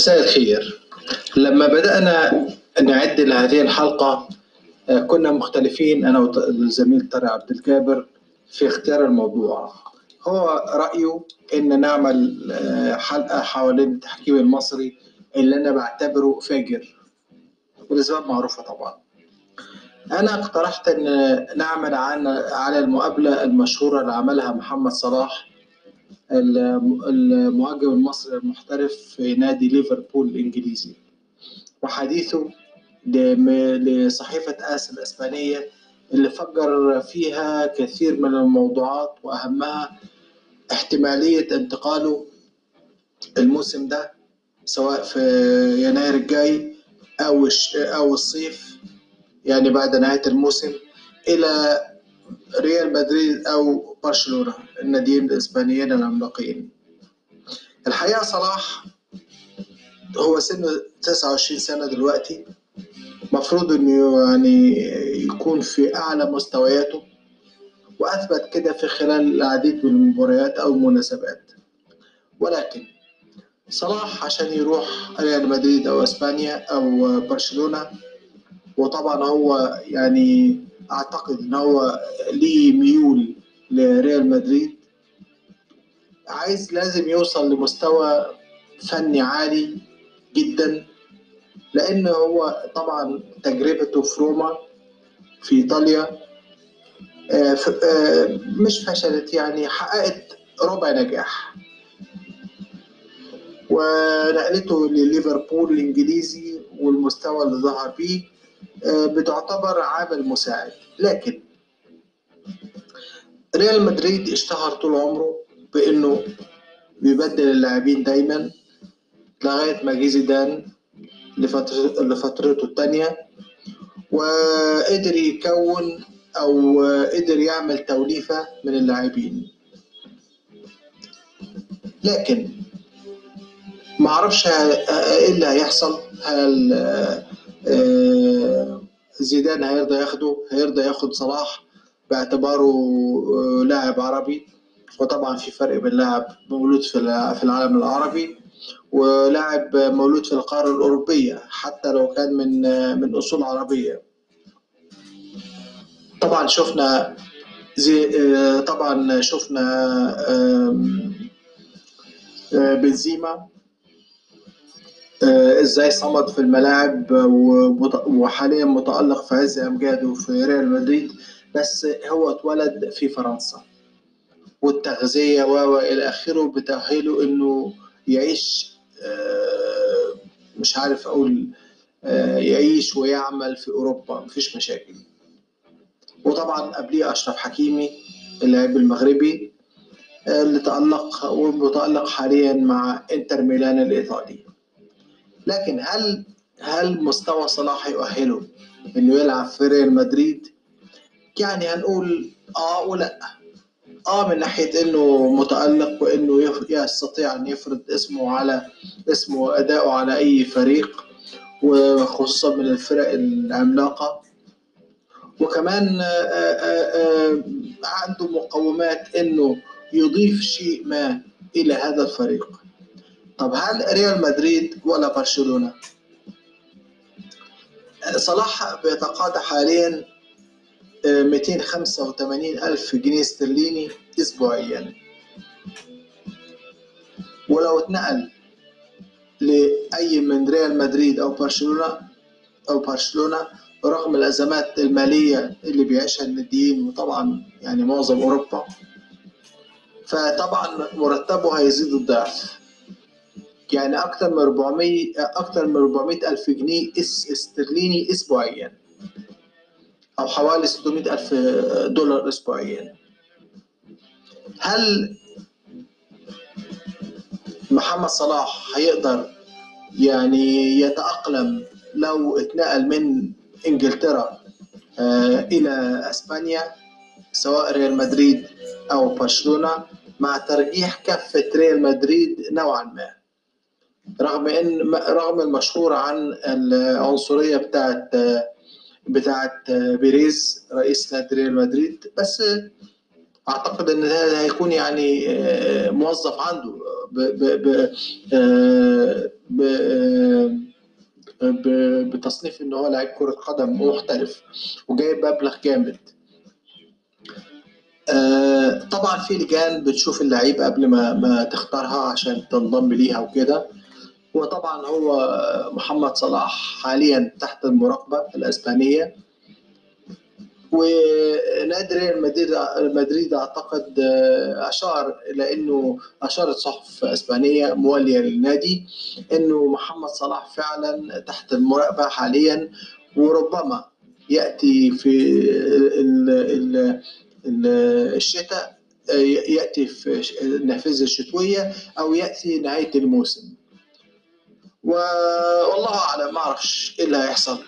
مساء الخير. لما بدأنا نعد لهذه الحلقة آه، كنا مختلفين أنا والزميل طارق عبد الجابر في اختيار الموضوع. هو رأيه إن نعمل آه، حلقة حوالين التحكيم المصري اللي أنا بعتبره فاجر. والأسباب معروفة طبعا. أنا اقترحت إن نعمل عن على المقابلة المشهورة اللي عملها محمد صلاح المهاجم المصري المحترف في نادي ليفربول الإنجليزي. وحديثه لصحيفة آس الإسبانية اللي فجر فيها كثير من الموضوعات وأهمها احتمالية انتقاله الموسم ده سواء في يناير الجاي أو أو الصيف يعني بعد نهاية الموسم إلى ريال مدريد أو برشلونة الناديين الإسبانيين العملاقين. الحقيقة صلاح هو سنه 29 سنة دلوقتي. مفروض إنه يعني يكون في أعلى مستوياته وأثبت كده في خلال العديد من المباريات أو المناسبات. ولكن صلاح عشان يروح ريال مدريد أو إسبانيا أو برشلونة وطبعا هو يعني أعتقد إن هو ليه ميول لريال مدريد. عايز لازم يوصل لمستوى فني عالي جدا لأن هو طبعا تجربته في روما في إيطاليا آه، آه، مش فشلت يعني حققت ربع نجاح. ونقلته لليفربول الإنجليزي والمستوى اللي ظهر بيه. بتعتبر عامل مساعد. لكن ريال مدريد اشتهر طول عمره بإنه بيبدل اللاعبين دايما لغاية ما جه زيدان لفتر- لفترته الثانية وقدر يكون أو قدر يعمل توليفة من اللاعبين. لكن ه- إيه اللي هيحصل. هل آه، آه، زيدان هيرضى ياخده هيرضى ياخد صلاح باعتباره آه، لاعب عربي. وطبعا في فرق بين لاعب مولود في الع- في العالم العربي ولاعب مولود في القارة الأوروبية حتى لو كان من آه، من أصول عربية. طبعا شفنا زي آه، طبعا شفنا بنزيما. إزاي صمد في الملاعب وحاليا متألق في عز أمجاده في ريال مدريد. بس هو اتولد في فرنسا. والتغذية و إلى آخره بتأهله إنه يعيش آه، مش عارف أقول آه، يعيش ويعمل في أوروبا. مفيش مشاكل. وطبعا قبليه أشرف حكيمي اللاعب المغربي آه، اللي تألق ومتألق حاليا مع إنتر ميلان الإيطالي. لكن هل هل مستوى صلاح يؤهله إنه يلعب في ريال مدريد؟ يعني هنقول آه ولا. آه من ناحية إنه متألق وإنه يستطيع أن يفرض اسمه على اسمه وأداؤه على أي فريق وخصوصا من الفرق العملاقة. وكمان آه، آه، آه، عنده مقومات إنه يضيف شيء ما إلى هذا الفريق. طب هل ريال مدريد ولا برشلونة؟ صلاح بيتقاضى حاليا آه، 285 ألف جنيه استرليني أسبوعيا ولو اتنقل لأي من ريال مدريد أو برشلونة أو برشلونة رغم الأزمات المالية اللي بيعيشها الناديين وطبعا يعني معظم أوروبا فطبعا مرتبه هيزيد الضعف يعني أكثر من 400 أكثر من 400 ألف جنيه إس- استرليني أسبوعيا أو حوالي 600 ألف دولار أسبوعيا. هل محمد صلاح هيقدر يعني يتأقلم لو اتنقل من إنجلترا آه، إلى أسبانيا سواء ريال مدريد أو برشلونة مع ترجيح كفة ريال مدريد نوعا ما؟ رغم إن رغم المشهور عن العنصرية بتاعت بتاعت بيريز رئيس نادي ريال مدريد بس أعتقد إن هذا هيكون يعني موظف عنده ب بتصنيف إن هو لعيب كرة قدم محترف وجايب مبلغ جامد. آه، طبعا في لجان بتشوف اللعيبة قبل ما ما تختارها عشان تنضم ليها وكده. وطبعا هو محمد صلاح حاليا تحت المراقبة الأسبانية. ونادي ريال مدريد مدريد أعتقد آه، أشار إلى إنه أشارت صحف أسبانية مواليه للنادي إنه محمد صلاح فعلا تحت المراقبة حاليا. وربما يأتي في ال ال ال الشتاء آه، يأتي في النافذه الشتويه أو يأتي نهاية الموسم. والله أعلم ما أعرفش إيه اللي هيحصل.